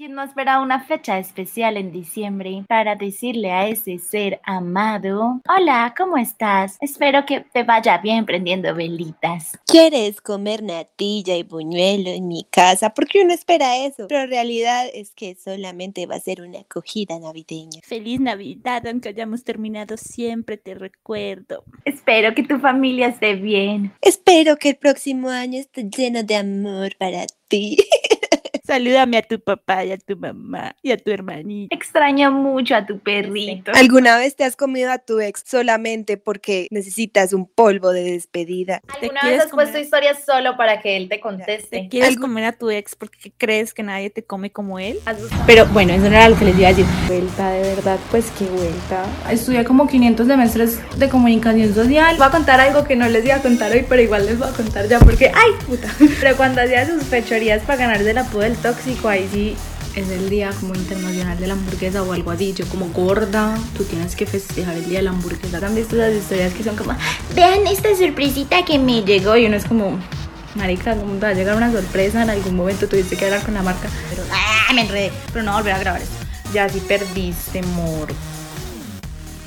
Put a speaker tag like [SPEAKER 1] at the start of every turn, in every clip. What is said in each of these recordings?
[SPEAKER 1] ¿Quién no espera una fecha especial en diciembre para decirle a ese ser amado, hola, ¿cómo estás? Espero que te vaya bien prendiendo velitas.
[SPEAKER 2] ¿Quieres comer natilla y buñuelo en mi casa? Porque uno espera eso, pero en realidad es que solamente va a ser una acogida navideña.
[SPEAKER 3] Feliz Navidad, aunque hayamos terminado, siempre te recuerdo.
[SPEAKER 1] Espero que tu familia esté bien.
[SPEAKER 2] Espero que el próximo año esté lleno de amor para ti.
[SPEAKER 3] Salúdame a tu papá y a tu mamá y a tu hermanita.
[SPEAKER 1] Extraño mucho a tu perrito.
[SPEAKER 2] ¿Alguna vez te has comido a tu ex solamente porque necesitas un polvo de despedida?
[SPEAKER 1] ¿Alguna vez has puesto historias solo para que él te conteste?
[SPEAKER 3] ¿Te quieres comer a tu ex porque crees que nadie te come como él?
[SPEAKER 4] Pero bueno, eso no era lo que les iba a decir. Vuelta, de verdad, pues qué vuelta. Estudié como 500 semestres de comunicación social. Voy a contar algo que no les iba a contar hoy, pero igual les voy a contar ya porque, ¡ay, puta! Pero cuando hacía sus fechorías para ganarse la apodo del tóxico, ahí sí es el día como internacional de la hamburguesa o algo así. Yo como gorda, tú tienes que festejar el día de la hamburguesa. ¿Han visto las historias que son como, vean esta sorpresita que me llegó? Y uno es como, marica, ¿cómo te va a llegar una sorpresa? En algún momento tuviste que hablar con la marca. Pero, ¡ah, me enredé! Pero no volver a grabar esto. Ya sí perdiste, amor.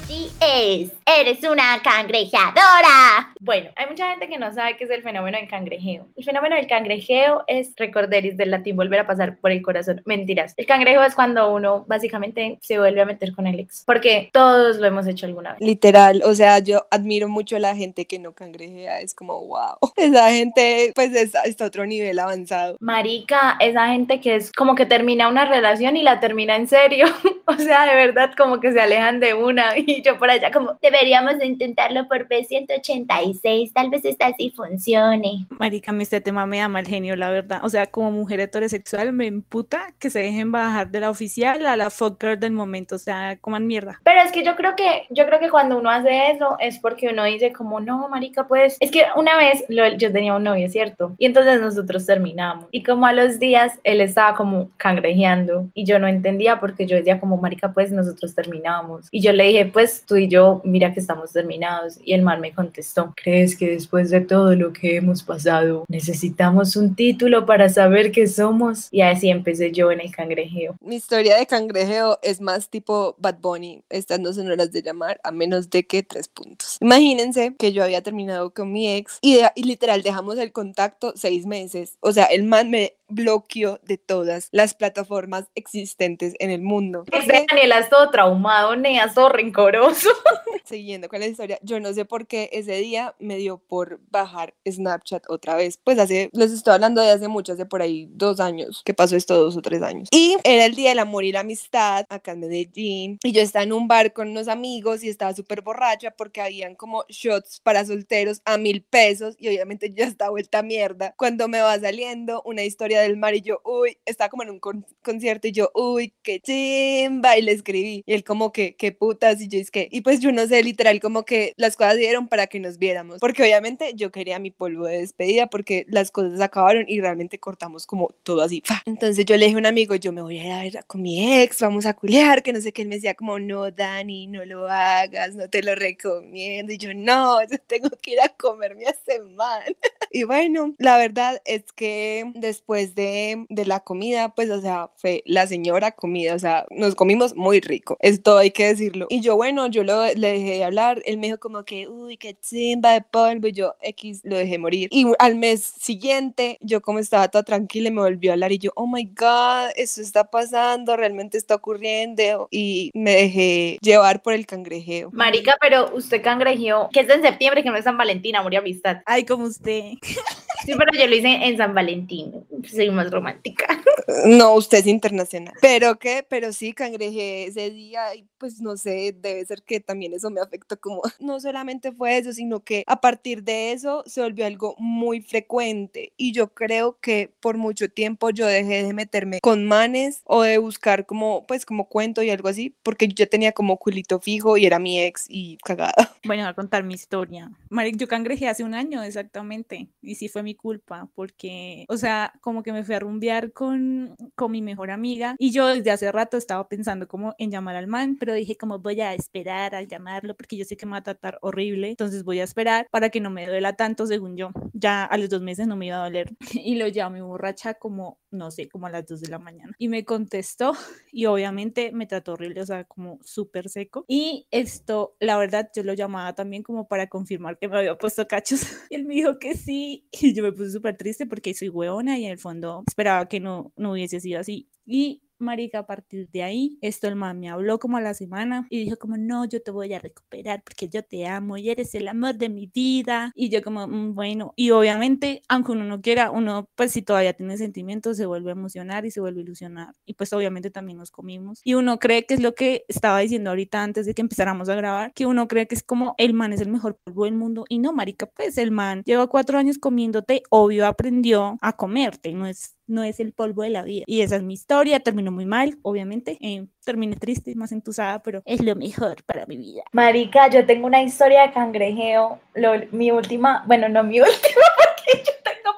[SPEAKER 1] Sí es. Eres una cangrejadora. Bueno, hay mucha gente que no sabe qué es el fenómeno del cangrejeo. El fenómeno del cangrejeo es recorderis del latín volver a pasar por el corazón. Mentiras. El cangrejo es cuando uno básicamente se vuelve a meter con el ex. Porque todos lo hemos hecho alguna vez.
[SPEAKER 2] Literal, o sea, yo admiro mucho a la gente que no cangrejea. Es como, wow. Esa gente, pues, está, está a otro nivel avanzado.
[SPEAKER 1] Marica, esa gente que es como que termina una relación y la termina en serio. o sea, de verdad, como que se alejan de una. Y yo por allá, como, deberíamos de intentarlo por B186. Tal vez esta sí funcione.
[SPEAKER 3] Marica, a mí este tema me da mal genio, la verdad. O sea, como mujer heterosexual me imputa que se dejen bajar de la oficial a la fuck girl del momento. O sea, coman mierda.
[SPEAKER 1] Pero es que yo creo que, yo creo que cuando uno hace eso es porque uno dice como, no, marica, pues, es que una vez lo- yo tenía un novio, ¿cierto? Y entonces nosotros terminamos. Y como a los días él estaba como cangrejeando y yo no entendía porque yo decía como, marica, pues nosotros terminamos. Y yo le dije, pues tú y yo, mira que estamos terminados. Y el man me contestó, ¿crees que después de todo lo que hemos pasado necesitamos un título para saber qué somos? Y así empecé yo en el cangrejeo.
[SPEAKER 2] Mi historia de cangrejeo es más tipo Bad Bunny, estas no son horas de llamar, a menos de que tres puntos. Imagínense que yo había terminado con mi ex y, de- y literal dejamos el contacto seis meses. O sea, el man me bloqueó de todas las plataformas existentes en el mundo. Sé,
[SPEAKER 1] Daniela es todo traumado, Nea, todo rencoroso.
[SPEAKER 2] siguiendo con la historia, yo no sé por qué ese día me dio por bajar Snapchat otra vez. Pues hace, les estoy hablando de hace mucho, hace por ahí dos años, que pasó esto dos o tres años. Y era el día del amor y la amistad acá en Medellín. Y yo estaba en un bar con unos amigos y estaba súper borracha porque habían como shots para solteros a mil pesos. Y obviamente yo ya estaba vuelta a mierda. Cuando me va saliendo una historia del mar y yo, uy, estaba como en un con- concierto y yo, uy, qué chimba. Y le escribí. Y él como que, qué putas. Y yo es que, y pues yo no sé, literal, como que las cosas dieron para que nos viéramos. Porque obviamente yo quería mi polvo de despedida porque las cosas acabaron y realmente cortamos como todo así. Entonces yo le dije a un amigo, yo me voy a ir a ver con mi ex, vamos a culear, que no sé qué. Él me decía como, no, Dani, no lo hagas, no te lo recomiendo. Y yo, no, yo tengo que ir a comerme a ese man. Y bueno, la verdad es que después de, de la comida, pues, o sea, fue la señora comida, o sea, nos comimos muy rico, esto hay que decirlo. Y yo, bueno, yo lo, le dejé de hablar, él me dijo como que, uy, qué chimba de polvo, y yo, X, lo dejé morir. Y al mes siguiente, yo como estaba toda tranquila, me volvió a hablar y yo, oh my God, esto está pasando, realmente está ocurriendo, y me dejé llevar por el cangrejeo.
[SPEAKER 1] Marica, pero usted cangrejeó, que es en septiembre, que no es San Valentín, amor y amistad.
[SPEAKER 3] Ay, como usted.
[SPEAKER 1] Sí, pero yo lo hice en San Valentín. Soy más romántica.
[SPEAKER 2] No, usted es internacional. Pero qué, pero sí, cangrejé ese día y pues no sé, debe ser que también eso me afectó como, no solamente fue eso, sino que a partir de eso se volvió algo muy frecuente y yo creo que por mucho tiempo yo dejé de meterme con manes o de buscar como, pues como cuento y algo así, porque yo tenía como culito fijo y era mi ex y cagada.
[SPEAKER 3] Bueno, voy a contar mi historia. Maric, yo cangrejé hace un año exactamente. Y sí fue mi culpa, porque, o sea, como que me fui a rumbear con, con mi mejor amiga. Y yo desde hace rato estaba pensando como en llamar al man, pero dije como voy a esperar al llamarlo, porque yo sé que me va a tratar horrible. Entonces voy a esperar para que no me duela tanto, según yo. Ya a los dos meses no me iba a doler. Y lo llamé borracha como no sé, como a las 2 de la mañana. Y me contestó y obviamente me trató horrible, o sea, como súper seco. Y esto, la verdad, yo lo llamaba también como para confirmar que me había puesto cachos. Y él me dijo que sí. Y yo me puse súper triste porque soy hueona y en el fondo esperaba que no, no hubiese sido así. Y marica, a partir de ahí, esto el man me habló como a la semana y dijo como, no, yo te voy a recuperar porque yo te amo y eres el amor de mi vida. Y yo como, "Mm, bueno, y obviamente, aunque uno no quiera, uno pues si todavía tiene sentimientos, se vuelve a emocionar y se vuelve a ilusionar. Y pues obviamente también nos comimos. Y uno cree que es lo que estaba diciendo ahorita antes de que empezáramos a grabar, que uno cree que es como el man es el mejor polvo del mundo. Y no, marica, pues el man lleva cuatro años comiéndote, obvio aprendió a comerte, no es no es el polvo de la vida. Y esa es mi historia, terminó muy mal, obviamente, eh, terminé triste, más entusada, pero es lo mejor para mi vida.
[SPEAKER 1] Marica, yo tengo una historia de cangrejeo. Lo- mi última, bueno, no mi última,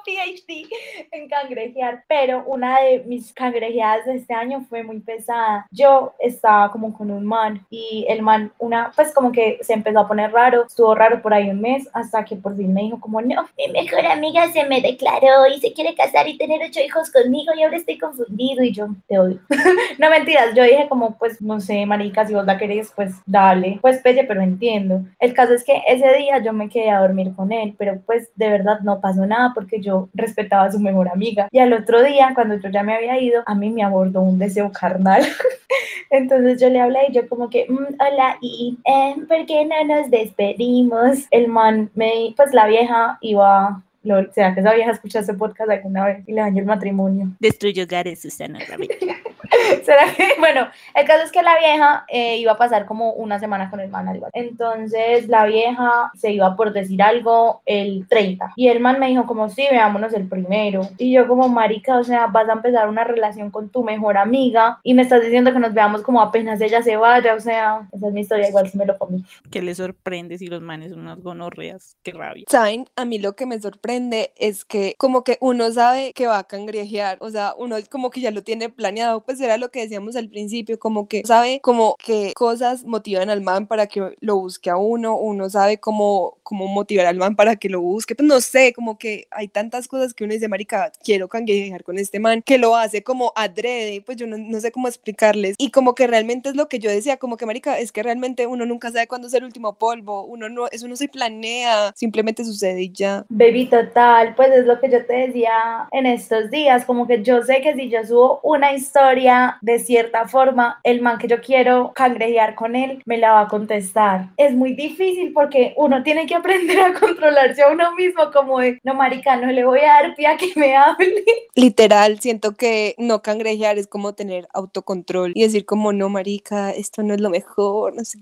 [SPEAKER 1] PhD en cangrejear, pero una de mis cangrejeadas de este año fue muy pesada. Yo estaba como con un man y el man, una, pues como que se empezó a poner raro, estuvo raro por ahí un mes, hasta que por fin me dijo como, no, mi mejor amiga se me declaró y se quiere casar y tener ocho hijos conmigo y ahora estoy confundido y yo te odio. No mentiras, yo dije como, pues, no sé, marica, si vos la querés, pues dale, pues pelle, pero entiendo. El caso es que ese día yo me quedé a dormir con él, pero pues de verdad no pasó nada porque yo respetaba a su mejor amiga. Y al otro día, cuando yo ya me había ido, a mí me abordó un deseo carnal. Entonces yo le hablé y yo como que, "Mm, hola, y eh, ¿por qué no nos despedimos? El man, me, pues la vieja iba... Lol, ¿Será que esa vieja escuchó ese podcast alguna vez y le dañó el matrimonio?
[SPEAKER 3] Destruyó hogares, Susana.
[SPEAKER 1] ¿Será que? Bueno, el caso es que la vieja eh, iba a pasar como una semana con el man algo. así. Entonces la vieja se iba por decir algo el 30 y el man me dijo como sí, veámonos el primero. Y yo como marica, o sea, vas a empezar una relación con tu mejor amiga y me estás diciendo que nos veamos como apenas ella se vaya, o sea, esa es mi historia, igual si me lo comí.
[SPEAKER 3] que le sorprende si los manes son unas gonorreas. Qué rabia.
[SPEAKER 2] ¿Saben? A mí lo que me sorprende es que como que uno sabe que va a cangrejear, o sea, uno como que ya lo tiene planeado, pues era lo que decíamos al principio, como que sabe como que cosas motivan al man para que lo busque a uno, uno sabe cómo, cómo motivar al man para que lo busque, pues no sé, como que hay tantas cosas que uno dice, marica, quiero cangrejear con este man, que lo hace como adrede, pues yo no, no sé cómo explicarles, y como que realmente es lo que yo decía, como que marica, es que realmente uno nunca sabe cuándo es el último polvo, uno no, eso no se planea, simplemente sucede y ya.
[SPEAKER 1] Baby, total, pues es lo que yo te decía en estos días, como que yo sé que si yo subo una historia de cierta forma, el man que yo quiero cangrejear con él me la va a contestar. Es muy difícil porque uno tiene que aprender a controlarse a uno mismo, como de, no, marica, no le voy a dar pie que me hable.
[SPEAKER 2] Literal, siento que no cangrejear es como tener autocontrol y decir como no, marica, esto no es lo mejor, no sé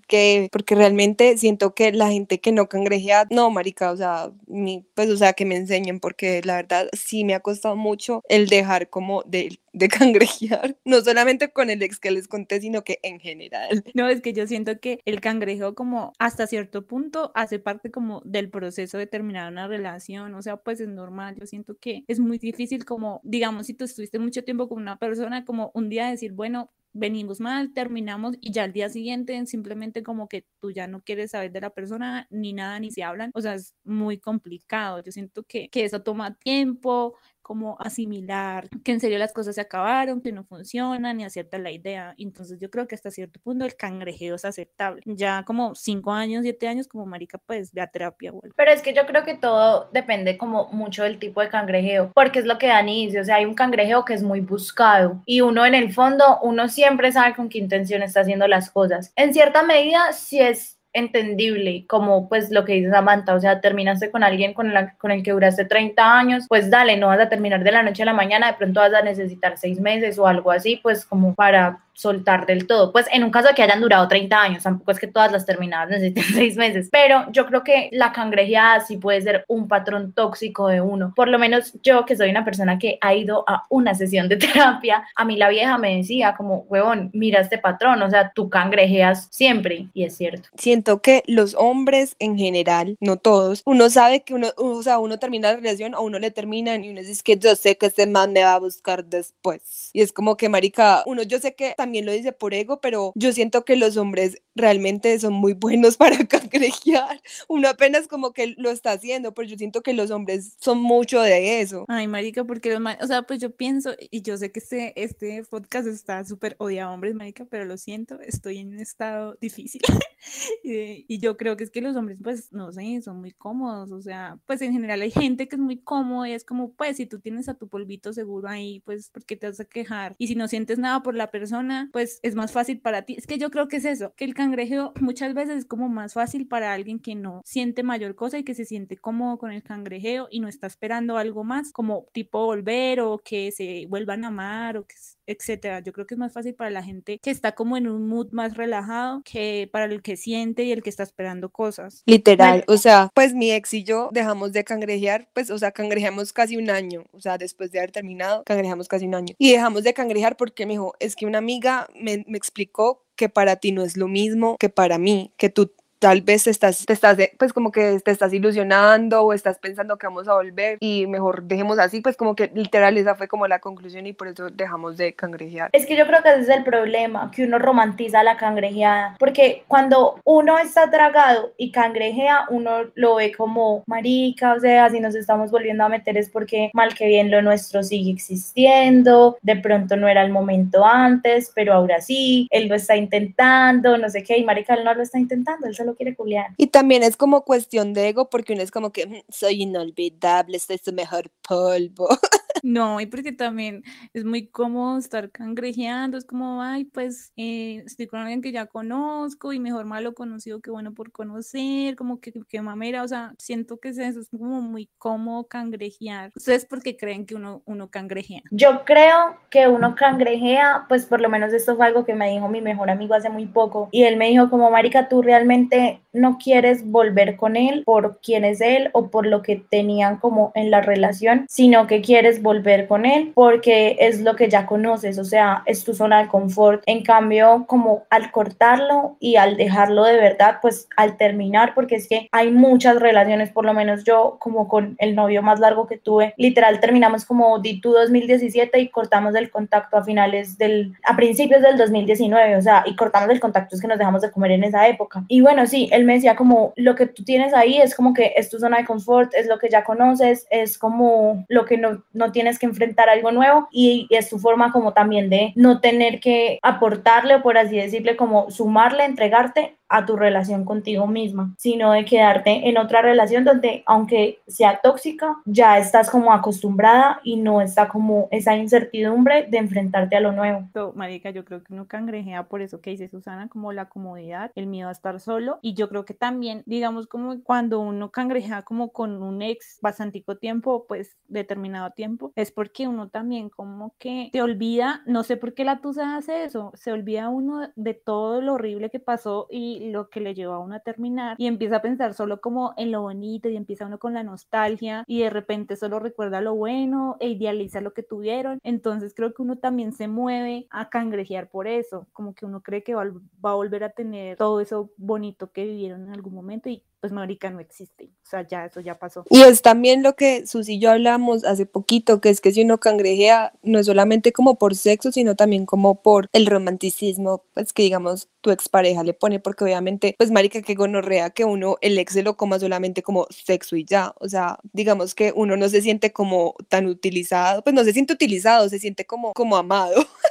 [SPEAKER 2] porque realmente siento que la gente que no cangrejea, no, marica, o sea, mi, pues, o sea, que me enseñen, porque la verdad sí me ha costado mucho el dejar como de, de cangrejear, no solamente con el ex que les conté, sino que en general.
[SPEAKER 3] No, es que yo siento que el cangrejo como hasta cierto punto hace parte como del proceso de terminar una relación, o sea, pues es normal, yo siento que es muy difícil como, digamos, si tú estuviste mucho tiempo con una persona, como un día decir, bueno, venimos mal, terminamos y ya al día siguiente simplemente como que tú ya no quieres saber de la persona ni nada, ni se hablan, o sea, es muy complicado, yo siento que, que eso toma tiempo, como asimilar que en serio las cosas se acabaron, que no funcionan y aceptar la idea. Entonces yo creo que hasta cierto punto el cangrejeo es aceptable. Ya como cinco años, siete años como marica, pues ve a terapia o.
[SPEAKER 1] Pero es que yo creo que todo depende como mucho del tipo de cangrejeo, porque es lo que Dani dice, o sea, hay un cangrejeo que es muy buscado y uno en el fondo, uno siempre sabe con qué intención está haciendo las cosas. En cierta medida, sí es entendible, como pues lo que dice Samantha, o sea, terminaste con alguien con, la, con el que duraste 30 años, pues dale, no vas a terminar de la noche a la mañana, de pronto vas a necesitar seis meses o algo así, pues como para soltar del todo. Pues en un caso de que hayan durado 30 años, tampoco es que todas las terminadas necesiten seis meses, pero yo creo que la cangrejeada sí puede ser un patrón tóxico de uno. Por lo menos yo que soy una persona que ha ido a una sesión de terapia, a mí la vieja me decía como, huevón, mira este patrón, o sea, tú cangrejeas siempre y es cierto.
[SPEAKER 2] Siento que los hombres en general, no todos, uno sabe que uno, o sea, uno termina la relación o uno le terminan y uno dice que yo sé que este man me va a buscar después. Y es como que, marica, uno, yo sé que también lo dice por ego, pero yo siento que los hombres realmente son muy buenos para cangrejear. Uno apenas como que lo está haciendo, pero yo siento que los hombres son mucho de eso.
[SPEAKER 3] Ay, marica, porque los o sea, pues yo pienso, y yo sé que este, este podcast está súper odiado a hombres, marica, pero lo siento, estoy en un estado difícil. y, y yo creo que es que los hombres, pues, no sé, son muy cómodos, o sea, pues en general hay gente que es muy cómoda y es como, pues, si tú tienes a tu polvito seguro ahí, pues, ¿por qué te vas a quejar? Y si no sientes nada por la persona, pues es más fácil para ti. Es que yo creo que es eso, que el cangrejo muchas veces es como más fácil para alguien que no siente mayor cosa y que se siente cómodo con el cangrejeo y no está esperando algo más, como tipo volver o que se vuelvan a amar o que etcétera. Yo creo que es más fácil para la gente que está como en un mood más relajado que para el que siente y el que está esperando cosas.
[SPEAKER 2] Literal, o sea, pues mi ex y yo dejamos de cangrejear, pues, o sea, cangrejamos casi un año, o sea, después de haber terminado, cangrejamos casi un año. Y dejamos de cangrejear porque me dijo, es que una amiga me, me explicó que para ti no es lo mismo que para mí, que tú tal vez estás, te estás, pues como que te estás ilusionando o estás pensando que vamos a volver y mejor dejemos así, pues como que literal esa fue como la conclusión y por eso dejamos de cangrejear.
[SPEAKER 1] Es que yo creo que ese es el problema, que uno romantiza la cangrejeada, porque cuando uno está tragado y cangrejea, uno lo ve como marica, o sea, si nos estamos volviendo a meter es porque mal que bien lo nuestro sigue existiendo, de pronto no era el momento antes, pero ahora sí, él lo está intentando, no sé qué, y marica, él no lo está intentando, él quiere culiar.
[SPEAKER 2] Y también es como cuestión de ego, porque uno es como que mm, soy inolvidable, soy su mejor polvo.
[SPEAKER 3] No, y porque también es muy cómodo estar cangrejeando, es como, ay, pues eh, estoy con alguien que ya conozco y mejor malo conocido que bueno por conocer, como que, que mamera, o sea, siento que es eso, es como muy cómodo cangrejear. ¿Ustedes por qué creen que uno, uno cangrejea?
[SPEAKER 1] Yo creo que uno cangrejea, pues por lo menos esto fue algo que me dijo mi mejor amigo hace muy poco, y él me dijo como, Marica, tú realmente no quieres volver con él por quién es él o por lo que tenían como en la relación, sino que quieres volver volver con él porque es lo que ya conoces, o sea, es tu zona de confort. En cambio, como al cortarlo y al dejarlo de verdad, pues al terminar, porque es que hay muchas relaciones, por lo menos yo como con el novio más largo que tuve, literal terminamos como di tú 2017 y cortamos el contacto a finales del, a principios del 2019, o sea, y cortamos el contacto es que nos dejamos de comer en esa época. Y bueno, sí, él me decía como lo que tú tienes ahí es como que es tu zona de confort, es lo que ya conoces, es como lo que no, no tienes que enfrentar algo nuevo y, es su forma como también de no tener que aportarle o por así decirle como sumarle, entregarte a tu relación contigo misma, sino de quedarte en otra relación donde aunque sea tóxica, ya estás como acostumbrada y no está como esa incertidumbre de enfrentarte a lo nuevo.
[SPEAKER 3] marica, yo creo que uno cangrejea por eso que dice Susana, como la comodidad, el miedo a estar solo y yo creo que también, digamos, como cuando uno cangrejea como con un ex bastantico tiempo, pues determinado tiempo, es porque uno también como que te olvida, no sé por qué la tusa hace eso, se olvida uno de todo lo horrible que pasó y lo que le llevó a uno a terminar y empieza a pensar solo como en lo bonito y empieza uno con la nostalgia y de repente solo recuerda lo bueno e idealiza lo que tuvieron. Entonces creo que uno también se mueve a cangrejear por eso, como que uno cree que va, va a volver a tener todo eso bonito que vivieron en algún momento pues marica no existe, o sea, ya eso ya pasó.
[SPEAKER 2] Y es también lo que Susi y yo hablamos hace poquito, que es que si uno cangrejea no es solamente como por sexo, sino también como por el romanticismo, pues que digamos tu expareja le pone, porque obviamente, pues marica, que gonorrea que uno, el ex se lo coma solamente como sexo y ya, o sea, digamos que uno no se siente como tan utilizado, pues no se siente utilizado, se siente como, como amado.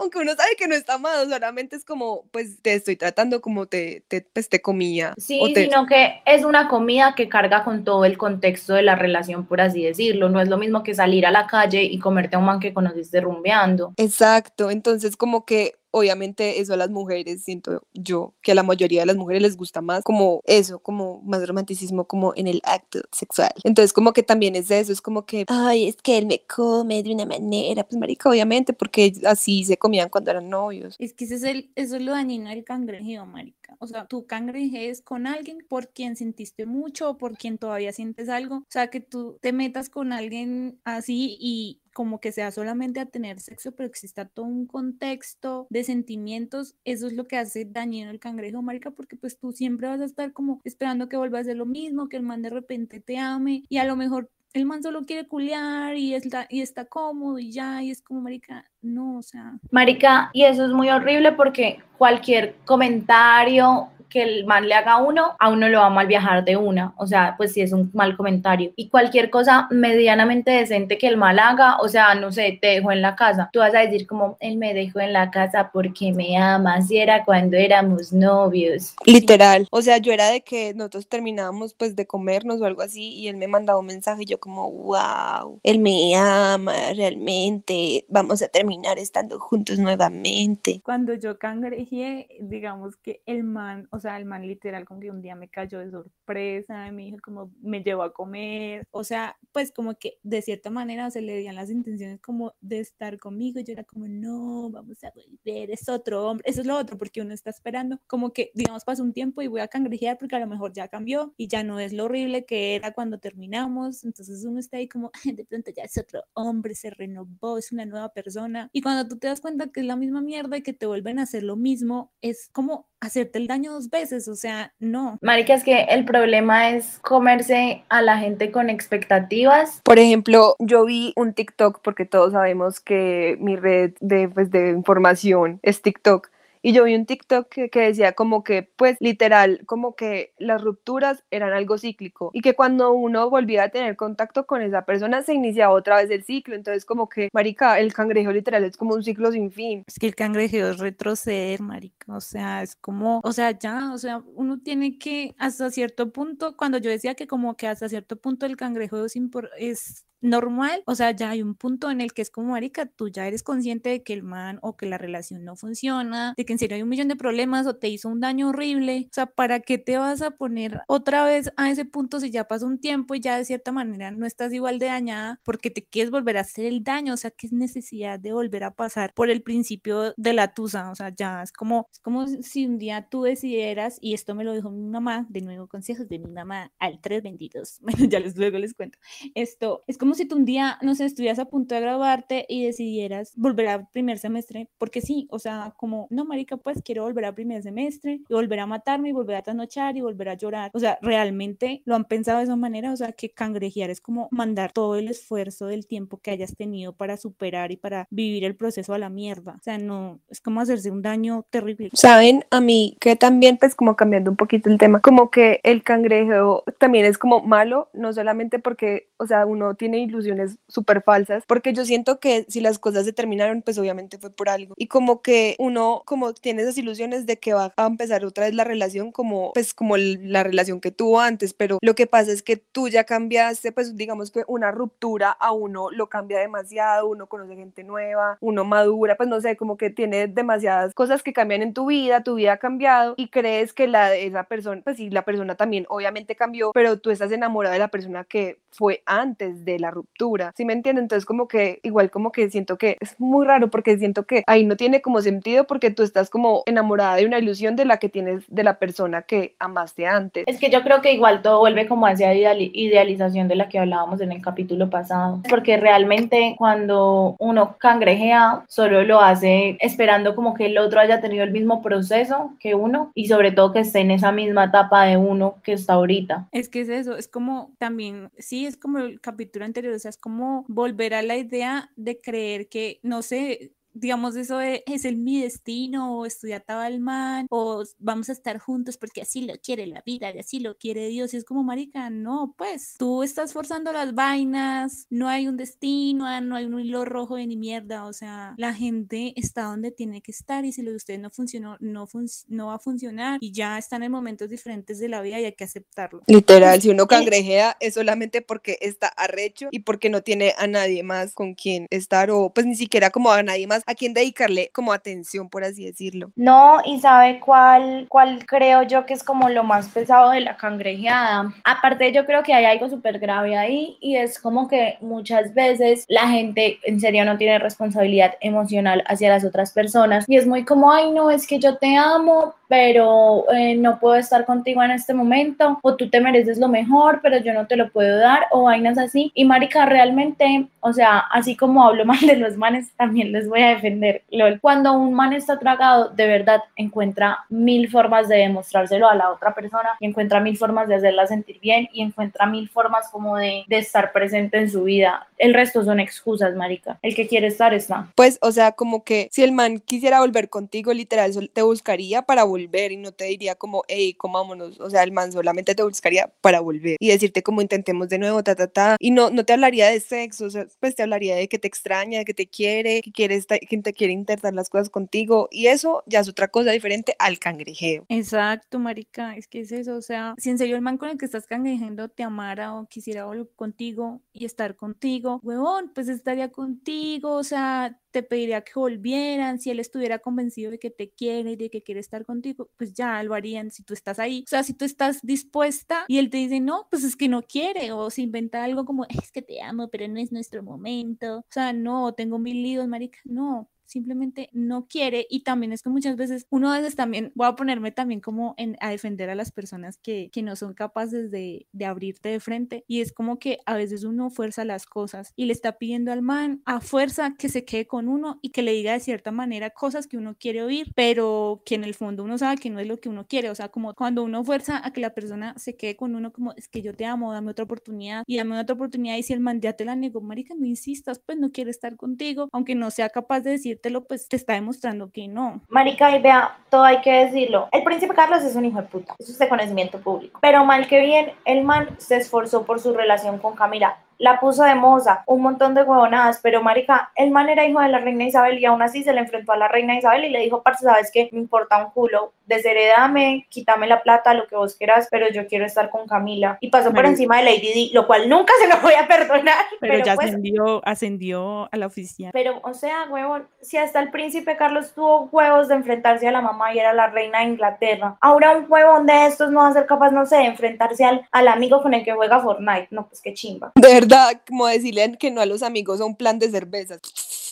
[SPEAKER 2] aunque uno sabe que no está amado, solamente es como, pues te estoy tratando como te, te, pues, te comía.
[SPEAKER 1] Sí, sino que es una comida que carga con todo el contexto de la relación, por así decirlo. No es lo mismo que salir a la calle y comerte a un man que conociste rumbeando.
[SPEAKER 2] Exacto, entonces como que obviamente eso a las mujeres, siento yo, que a la mayoría de las mujeres les gusta más como eso, como más romanticismo como en el acto sexual. Entonces como que también es eso, es como que, ay, es que él me come de una manera, pues marica, obviamente, porque así se comían cuando eran novios.
[SPEAKER 3] Es que ese es el, eso es lo dañino del cangrejeo, marica. O sea, tú cangrejes con alguien por quien sentiste mucho o por quien todavía sientes algo. O sea, que tú te metas con alguien así y como que sea solamente a tener sexo, pero exista todo un contexto de sentimientos, eso es lo que hace dañino el cangrejo, marica, porque pues tú siempre vas a estar como esperando que vuelva a ser lo mismo, que el man de repente te ame y a lo mejor el man solo quiere culiar y está, y está cómodo y ya, y es como, marica, no, o sea.
[SPEAKER 1] Marica, y eso es muy horrible porque cualquier comentario que el man le haga a uno, a uno lo va a mal viajar de una. O sea, pues si es un mal comentario. Y cualquier cosa medianamente decente que el mal haga, o sea, no sé, te dejó en la casa. Tú vas a decir como, él me dejó en la casa porque me ama, si era cuando éramos novios.
[SPEAKER 2] Literal. O sea, yo era de que nosotros terminábamos pues de comernos o algo así y él me mandaba un mensaje y yo como, wow, él me ama realmente, vamos a terminar estando juntos nuevamente.
[SPEAKER 3] Cuando yo cangrejé, digamos que el man, o sea, el man literal como que un día me cayó de sorpresa, me dijo como me llevó a comer, o sea, pues como que de cierta manera se le dieron las intenciones como de estar conmigo, yo era como, no, vamos a volver, es otro hombre, eso es lo otro, porque uno está esperando, como que, digamos, pasa un tiempo y voy a cangrejear porque a lo mejor ya cambió y ya no es lo horrible que era cuando terminamos, entonces uno está ahí como, de pronto ya es otro hombre, se renovó, es una nueva persona, y cuando tú te das cuenta que es la misma mierda y que te vuelven a hacer lo mismo, es como hacerte el daño dos veces, o sea, no.
[SPEAKER 1] Marica, es que el problema es comerse a la gente con expectativas.
[SPEAKER 2] Por ejemplo, yo vi un TikTok, porque todos sabemos que mi red de, pues, de información es TikTok y yo vi un TikTok que, decía como que, pues literal, como que las rupturas eran algo cíclico y que cuando uno volvía a tener contacto con esa persona se iniciaba otra vez el ciclo. Entonces como que, marica, el cangrejo literal es como un ciclo sin fin.
[SPEAKER 3] Es que el cangrejo es retroceder, marica. O sea, es como, o sea, ya, o sea, uno tiene que hasta cierto punto, cuando yo decía que como que hasta cierto punto el cangrejo es, es normal, o sea, ya hay un punto en el que es como, marica, tú ya eres consciente de que el man o que la relación no funciona, de que en serio hay un millón de problemas o te hizo un daño horrible, o sea, ¿para qué te vas a poner otra vez a ese punto si ya pasó un tiempo y ya de cierta manera no estás igual de dañada porque te quieres volver a hacer el daño, o sea, ¿qué es necesidad de volver a pasar por el principio de la tusa? O sea, ya es como, es como si un día tú decidieras, y esto me lo dijo mi mamá, de nuevo consejos de mi mamá al 322, bueno, ya les luego les cuento, esto es como como si tú un día, no sé, estuvieras a punto de graduarte y decidieras volver al primer semestre, porque sí, o sea, como, no, marica, pues quiero volver al primer semestre y volver a matarme y volver a trasnochar y volver a llorar. O sea, realmente lo han pensado de esa manera, o sea, que cangrejear es como mandar todo el esfuerzo del tiempo que hayas tenido para superar y para vivir el proceso a la mierda. O sea, no, es como hacerse un daño terrible.
[SPEAKER 2] Saben, a mí que también, pues como cambiando un poquito el tema, como que el cangrejo también es como malo, no solamente porque, o sea, uno tiene ilusiones súper falsas, porque yo siento que si las cosas se terminaron, pues obviamente fue por algo. Y como que uno como tiene esas ilusiones de que va a empezar otra vez la relación como pues como la relación que tuvo antes, pero lo que pasa es que tú ya cambiaste, pues digamos que una ruptura a uno lo cambia demasiado, uno conoce gente nueva, uno madura, pues no sé, como que tiene demasiadas cosas que cambian en tu vida, tu vida ha cambiado y crees que la de esa persona, pues sí, la persona también obviamente cambió, pero tú estás enamorada de la persona que fue antes de la ruptura, ¿sí me entienden? Entonces como que igual como que siento que es muy raro porque siento que ahí no tiene como sentido porque tú estás como enamorada de una ilusión de la que tienes de la persona que amaste antes.
[SPEAKER 1] Es que yo creo que igual todo vuelve como a esa idealización de la que hablábamos en el capítulo pasado, porque realmente cuando uno cangrejea solo lo hace esperando como que el otro haya tenido el mismo proceso que uno y sobre todo que esté en esa misma etapa de uno que está ahorita.
[SPEAKER 3] Es que es eso, es como también, sí, es como el capítulo anterior o sea, es como volver a la idea de creer que, no sé, digamos, eso es, el mi destino, o al mal, o vamos a estar juntos porque así lo quiere la vida, y así lo quiere Dios, y es como, marica, no, pues, tú estás forzando las vainas, no hay un destino, no hay un hilo rojo de ni mierda, o sea, la gente está donde tiene que estar, y si lo de ustedes no funcionó, no, no va a funcionar, y ya están en momentos diferentes de la vida y hay que aceptarlo.
[SPEAKER 2] Literal, si uno cangrejea es solamente porque está arrecho y porque no tiene a nadie más con quien estar, o pues ni siquiera como a nadie más a quien dedicarle como atención, por así decirlo.
[SPEAKER 1] No, y sabe cuál, cuál creo yo que es como lo más pesado de la cangrejeada. Aparte, yo creo que hay algo súper grave ahí y es como que muchas veces la gente en serio no tiene responsabilidad emocional hacia las otras personas y es muy como, ay, no, es que yo te amo, pero eh, no puedo estar contigo en este momento, o tú te mereces lo mejor, pero yo no te lo puedo dar, o vainas así. Y marica, realmente, o sea, así como hablo mal de los manes, también les voy a defender. LOL. Cuando un man está tragado, de verdad encuentra mil formas de demostrárselo a la otra persona, y encuentra mil formas de hacerla sentir bien, y encuentra mil formas como de, de estar presente en su vida. El resto son excusas, marica. El que quiere estar está.
[SPEAKER 2] Pues, o sea, como que si el man quisiera volver contigo, literal, te buscaría para volver y no te diría como, hey, comámonos. O sea, el man solamente te buscaría para volver y decirte como intentemos de nuevo, ta, ta, ta. Y no, no te hablaría de sexo, o sea, pues te hablaría de que te extraña, de que te quiere, que, quiere esta- que te quiere intentar las cosas contigo. Y eso ya es otra cosa diferente al cangrejeo.
[SPEAKER 3] Exacto, marica, es que es eso, o sea, si en serio el man con el que estás cangrejando te amara o quisiera volver contigo y estar contigo, huevón, pues estaría contigo, o sea, te pediría que volvieran, si él estuviera convencido de que te quiere y de que quiere estar contigo, pues ya lo harían si tú estás ahí, o sea, si tú estás dispuesta y él te dice, no, pues es que no quiere, o se inventa algo como, es que te amo, pero no es nuestro momento, o sea, no, tengo mil líos, marica, no, simplemente no quiere y también es que muchas veces uno a veces también voy a ponerme también como en, a defender a las personas que, no son capaces de, abrirte de frente y es como que a veces uno fuerza las cosas y le está pidiendo al man a fuerza que se quede con uno y que le diga de cierta manera cosas que uno quiere oír pero que en el fondo uno sabe que no es lo que uno quiere. O sea como cuando uno fuerza a que la persona se quede con uno como es que yo te amo dame otra oportunidad y dame otra oportunidad y si el man ya te la negó marica no insistas pues no quiere estar contigo aunque no sea capaz de decirte pues te está demostrando que no.
[SPEAKER 1] Marica, y vea, todo hay que decirlo. El príncipe Carlos es un hijo de puta. Eso es de conocimiento público. Pero mal que bien, el man se esforzó por su relación con Camila. La puso de moza, un montón de huevonadas, pero marica, el man era hijo de la reina Isabel y aún así se le enfrentó a la reina Isabel y le dijo, parce, ¿sabes qué? Me importa un culo, desheredame, quítame la plata, lo que vos quieras, pero yo quiero estar con Camila. Y pasó por encima de Lady Di, lo cual nunca se lo voy a perdonar.
[SPEAKER 3] Pero,
[SPEAKER 1] Pero,
[SPEAKER 3] ya
[SPEAKER 1] pues,
[SPEAKER 3] ascendió, ascendió a la oficial.
[SPEAKER 1] pero, o sea, huevón, si hasta el príncipe Carlos tuvo huevos de enfrentarse a la mamá y era la reina de Inglaterra, ahora un huevón de estos no va a ser capaz, no sé, de enfrentarse al, al amigo con el que juega Fortnite. No, pues qué chimba.
[SPEAKER 2] De verdad, como decirle que no a los amigos a un plan de cervezas.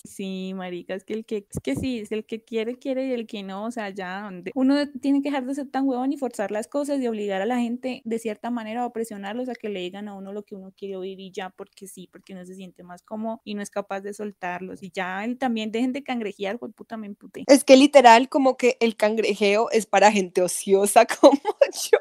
[SPEAKER 3] Sí, marica, es que el que, es que sí, es el que quiere, quiere y el que no, o sea, ya, donde uno tiene que dejar de ser tan huevón y forzar las cosas y obligar a la gente de cierta manera o presionarlos a que le digan a uno lo que uno quiere oír y ya, porque sí, porque uno se siente más cómodo y no es capaz de soltarlos y ya, y también dejen de cangrejear, pues puta, me emputé.
[SPEAKER 2] Es que literal como que el cangrejeo es para gente ociosa como yo.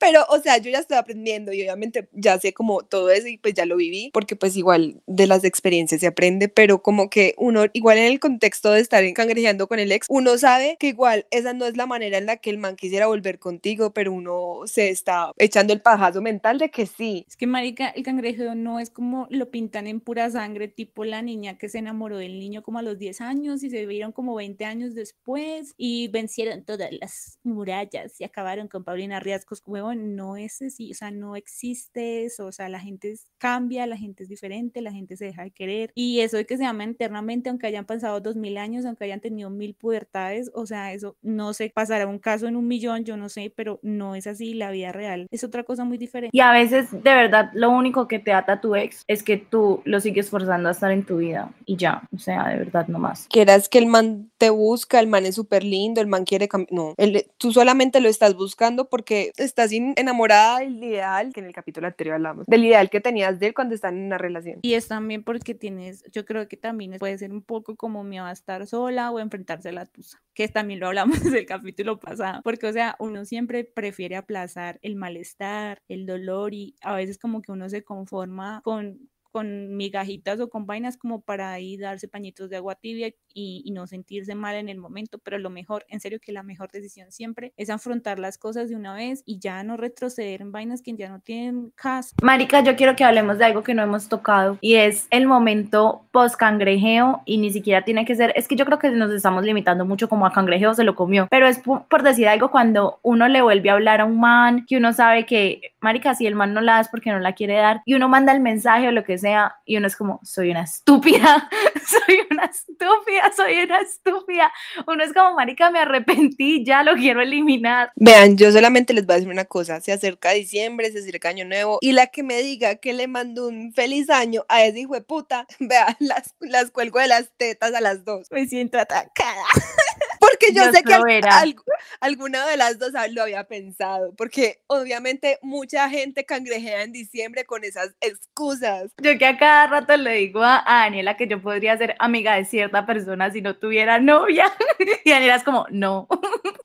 [SPEAKER 2] Pero, o sea, yo ya estoy aprendiendo y obviamente ya sé como todo eso y pues ya lo viví, porque pues igual de las experiencias se aprende, pero como que uno, igual en el contexto de estar cangrejeando con el ex, uno sabe que igual esa no es la manera en la que el man quisiera volver contigo, pero uno se está echando el pajazo mental de que sí.
[SPEAKER 3] Es que, marica, el cangrejeo no es como lo pintan en pura sangre, tipo la niña que se enamoró del niño como a los 10 años y se vieron como 20 años después y vencieron todas las murallas y acabaron con Paulina Riascos, no es así, o sea, no existe eso, o sea, la gente cambia, la gente es diferente, la gente se deja de querer y eso de que se aman eternamente, aunque hayan pasado dos mil años, aunque hayan tenido mil pubertades, o sea, eso no sé, pasará un caso en un millón, yo no sé, pero no es así, la vida real es otra cosa muy diferente.
[SPEAKER 1] Y a veces, de verdad, lo único que te ata a tu ex es que tú lo sigues forzando a estar en tu vida y ya, o sea, de verdad, no más.
[SPEAKER 2] Quieras que el man te busca, el man es súper lindo, el man quiere cambiar. No, tú solamente lo estás buscando porque estás enamorada del ideal, que en el capítulo anterior hablamos, del ideal que tenías de él cuando están en una relación.
[SPEAKER 3] Y es también porque tienes, yo creo que también puede ser un poco como miedo a estar sola o enfrentarse a la tusa, que también lo hablamos del capítulo pasado, porque o sea, uno siempre prefiere aplazar el malestar, el dolor y a veces como que uno se conforma con con migajitas o con vainas como para ahí darse pañitos de agua tibia y, y no sentirse mal en el momento, pero lo mejor, en serio que la mejor decisión siempre es afrontar las cosas de una vez y ya no retroceder en vainas que ya no tienen caso.
[SPEAKER 1] Marica, yo quiero que hablemos de algo que no hemos tocado y es el momento post cangrejeo y ni siquiera tiene que ser, es que yo creo que nos estamos limitando mucho como a cangrejeo se lo comió, pero es por, decir algo cuando uno le vuelve a hablar a un man que uno sabe que, marica, si el man no la da es porque no la quiere dar y uno manda el mensaje o lo que sea y uno es como, soy una estúpida, soy una estúpida, soy una estúpida. Uno es como, marica, me arrepentí, ya lo quiero eliminar.
[SPEAKER 2] Vean, yo solamente les voy a decir una cosa, se acerca diciembre, se acerca año nuevo, y la que me diga que le mando un feliz año a ese hijo de puta, vea, las, las cuelgo de las tetas a las dos.
[SPEAKER 3] Me siento atacada.
[SPEAKER 2] Yo sé que al- alguna de las dos lo había pensado, porque obviamente mucha gente cangrejea en diciembre con esas excusas.
[SPEAKER 1] Yo que a cada rato le digo a, a Daniela que yo podría ser amiga de cierta persona si no tuviera novia. Y Daniela es como, no.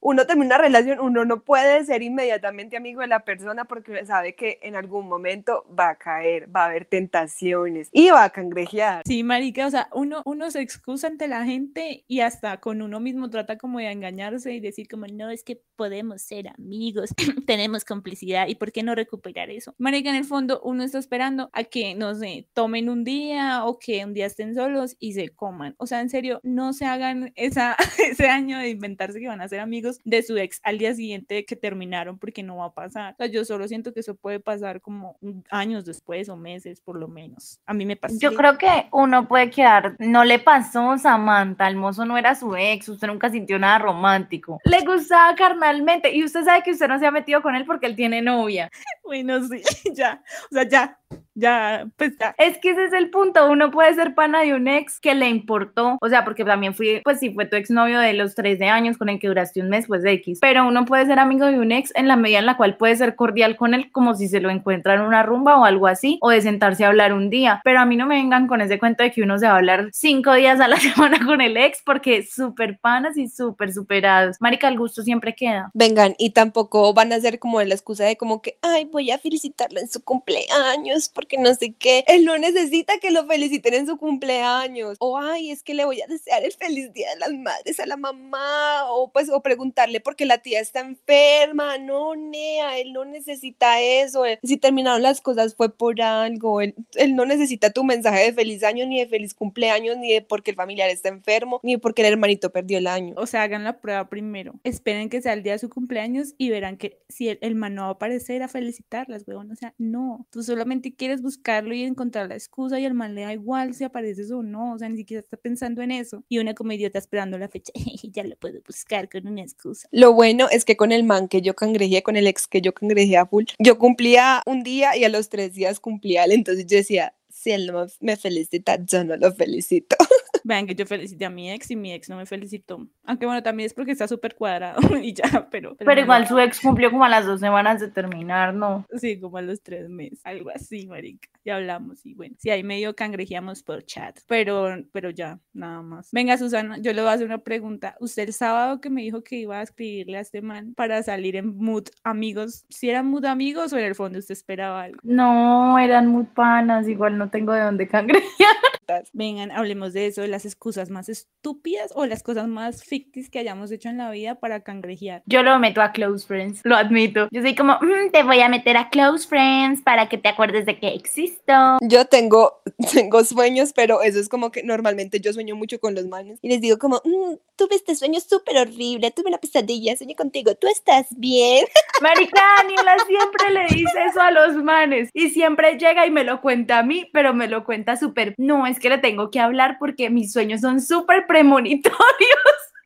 [SPEAKER 2] Uno termina una relación, uno no puede ser inmediatamente amigo de la persona porque sabe que en algún momento va a caer, va a haber tentaciones y va a cangrejear.
[SPEAKER 3] Sí, marica, o sea, uno, uno se excusa ante la gente y hasta con uno mismo trata como de engañarse y decir como, no, es que podemos ser amigos, tenemos complicidad y por qué no recuperar eso. Marica, en el fondo uno está esperando a que, no sé, tomen un día o que un día estén solos y se coman. O sea, en serio, no se hagan ese año de inventarse que van a ser amigos de su ex al día siguiente de que terminaron porque no va a pasar. O sea, yo solo siento que eso puede pasar como años después o meses por lo menos. A mí me pasó.
[SPEAKER 1] Yo creo que uno puede quedar, no le pasó Samantha, el mozo no era su ex, usted nunca sintió nada romántico. Le gustaba carnalmente y usted sabe que usted no se ha metido con él porque él tiene novia.
[SPEAKER 3] Bueno, sí, ya, o sea, ya, ya, pues ya.
[SPEAKER 1] Es que ese es el punto, uno puede ser pana de un ex que le importó, o sea, porque también fui, pues si fue tu exnovio de los 13 años con el que duraste un mes, pues de X, pero uno puede ser amigo de un ex en la medida en la cual puede ser cordial con él como si se lo encuentra en una rumba o algo así, o de sentarse a hablar un día, pero a mí no me vengan con ese cuento de que uno se va a hablar cinco días a la semana con el ex, porque súper panas y súper superados. Marica, el gusto siempre queda.
[SPEAKER 2] Vengan, y tampoco van a ser como la excusa de como que, ay, voy a felicitarla en su cumpleaños, porque no sé qué. Él no necesita que lo feliciten en su cumpleaños. O, ay, es que le voy a desear el feliz día de las madres a la mamá. O pues, o preguntarle porque la tía está enferma. No, Nea, él no necesita eso. si terminaron las cosas fue por algo. Él, él no necesita tu mensaje de feliz año, ni de feliz cumpleaños, ni de porque el familiar está enfermo, ni porque el hermanito perdió el año.
[SPEAKER 3] O sea, hagan la prueba primero. Esperen que sea el día de su cumpleaños y verán que si el, el man no va a aparecer a felicitarlas, weón. O sea, no. Tú solamente quieres buscarlo y encontrar la excusa y el man le da igual si apareces o no. O sea, ni siquiera está pensando en eso. Y una como idiota esperando la fecha. ya lo puedo buscar con una excusa.
[SPEAKER 2] Lo bueno es que con el man que yo cangrejé, con el ex que yo cangrejé a full, yo cumplía un día y a los tres días cumplía él. Entonces yo decía, si él no me felicita, yo no lo felicito.
[SPEAKER 3] Vean que yo felicité a mi ex y mi ex no me felicitó. Aunque bueno, también es porque está súper cuadrado y ya, pero...
[SPEAKER 1] Pero, igual su ex cumplió como a las dos semanas de terminar, ¿no?
[SPEAKER 3] Sí, como a los tres meses, algo así, marica. Ya hablamos y bueno, sí, ahí medio cangrejeamos por chat, pero, pero ya, nada más. Venga, Susana, yo le voy a hacer una pregunta. Usted el sábado que me dijo que iba a escribirle a este man para salir en mood amigos, ¿si eran mood amigos o en el fondo usted esperaba algo?
[SPEAKER 1] No, eran mood panas, igual no tengo de dónde cangrejear.
[SPEAKER 3] Vengan, hablemos de eso, de las excusas más estúpidas o las cosas más ficticias que hayamos hecho en la vida para cangrejear.
[SPEAKER 1] Yo lo meto a close friends, lo admito. Yo soy como, "Mm, te voy a meter a close friends para que te acuerdes de que existo.
[SPEAKER 2] Yo tengo, tengo sueños, pero eso es como que normalmente yo sueño mucho con los manes y les digo como, "Mm, tuve este sueño súper horrible, tuve una pesadilla, soñé contigo, ¿tú estás bien?
[SPEAKER 1] Marica, Daniela siempre le dice eso a los manes y siempre llega y me lo cuenta a mí, pero me lo cuenta súper, no, es que le tengo que hablar porque mis sueños son súper premonitorios.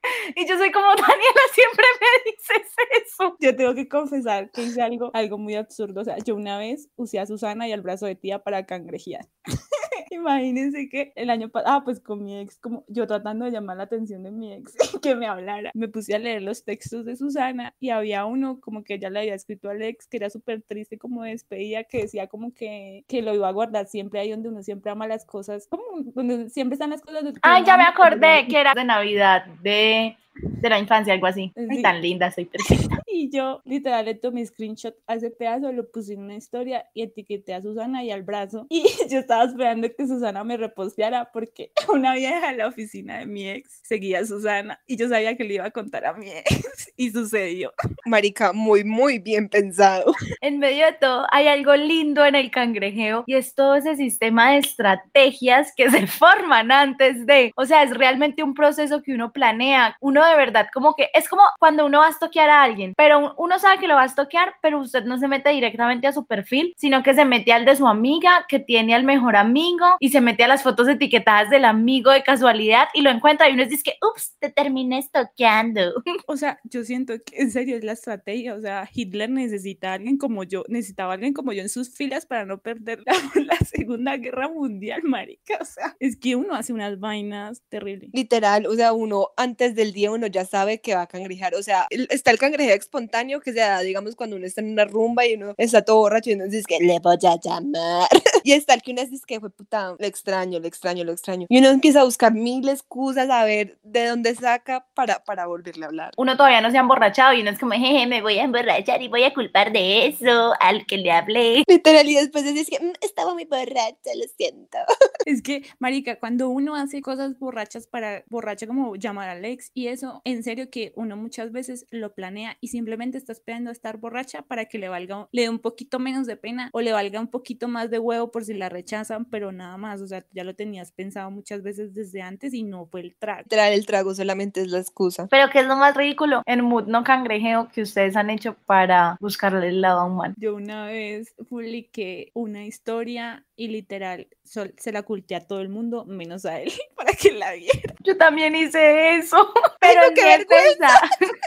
[SPEAKER 1] Y yo soy como, Daniela, siempre me dices eso.
[SPEAKER 3] Yo tengo que confesar que hice algo, algo muy absurdo. O sea, yo una vez usé a Susana y al brazo de tía para cangrejear. Imagínense que el año pasado, ah, pues con mi ex, como yo tratando de llamar la atención de mi ex, que me hablara, me puse a leer los textos de Susana y había uno como que ella le había escrito al ex, que era súper triste como despedida, que decía como que, que lo iba a guardar siempre ahí donde uno siempre ama las cosas, como donde siempre están las cosas. de-
[SPEAKER 1] Ay, ya me acordé que era de Navidad, de, de la infancia, algo así. Ay,
[SPEAKER 3] Sí.
[SPEAKER 1] tan linda, soy perfecta.
[SPEAKER 3] Y yo literal le tomé screenshot a ese pedazo, lo puse en una historia y etiqueté a Susana y al brazo. Y yo estaba esperando que Susana me reposteara porque una vieja de la oficina de mi ex seguía a Susana y yo sabía que le iba a contar a mi ex y sucedió.
[SPEAKER 2] Marica, muy, muy bien pensado.
[SPEAKER 1] En medio de todo, hay algo lindo en el cangrejeo y es todo ese sistema de estrategias que se forman antes de, o sea, es realmente un proceso que uno planea. Uno de verdad, como que es como cuando uno va a estoquear a alguien, pero uno sabe que lo va a estoquear, pero usted no se mete directamente a su perfil, sino que se mete al de su amiga, que tiene al mejor amigo y se mete a las fotos etiquetadas del amigo de casualidad y lo encuentra y uno dice que, ups, te terminé estoqueando.
[SPEAKER 3] O sea, yo siento que en serio es la estrategia. O sea, Hitler necesita a alguien como yo, necesitaba a alguien como yo en sus filas para no perder la, la Segunda Guerra Mundial, marica. O sea, es que uno hace unas vainas terribles.
[SPEAKER 2] Literal, o sea, uno antes del día uno ya sabe que va a cangrejar. O sea, está el cangrejeo espontáneo que se da, digamos, cuando uno está en una rumba y uno está todo borracho y uno dice que le voy a llamar. y está el que uno dice que fue puta, lo extraño, lo extraño, lo extraño. Y uno empieza a buscar mil excusas a ver de dónde saca para, para volverle a hablar.
[SPEAKER 1] Uno todavía no se ha emborrachado y uno es como, jeje, me voy a emborrachar y voy a culpar de eso al que le hablé.
[SPEAKER 2] Literal, y después dices que "Mm, estaba muy borracha, lo siento.
[SPEAKER 3] Es que, marica, cuando uno hace cosas borrachas para, borracha como llamar al ex y eso, en serio que uno muchas veces lo planea y simplemente está esperando a estar borracha para que le valga, le dé un poquito menos de pena o le valga un poquito más de huevo por si la rechazan, pero nada más, o sea, ya lo tenías pensado muchas veces desde antes y no fue el trago.
[SPEAKER 2] Literal, el trago solamente es la excusa.
[SPEAKER 1] Pero ¿qué es lo más ridículo? El mood no cangrejeo que ustedes han hecho para buscarle el lado humano.
[SPEAKER 3] Yo una vez publiqué una historia y literal sol- se la oculté a todo el mundo, menos a él, para que la viera.
[SPEAKER 1] Yo también hice eso, pero
[SPEAKER 2] qué
[SPEAKER 1] defensa,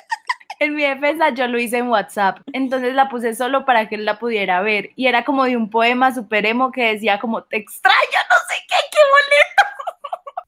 [SPEAKER 1] en mi defensa yo lo hice en WhatsApp, entonces la puse solo para que él la pudiera ver y era como de un poema super emo que decía como te extraño, no sé qué, qué bonito.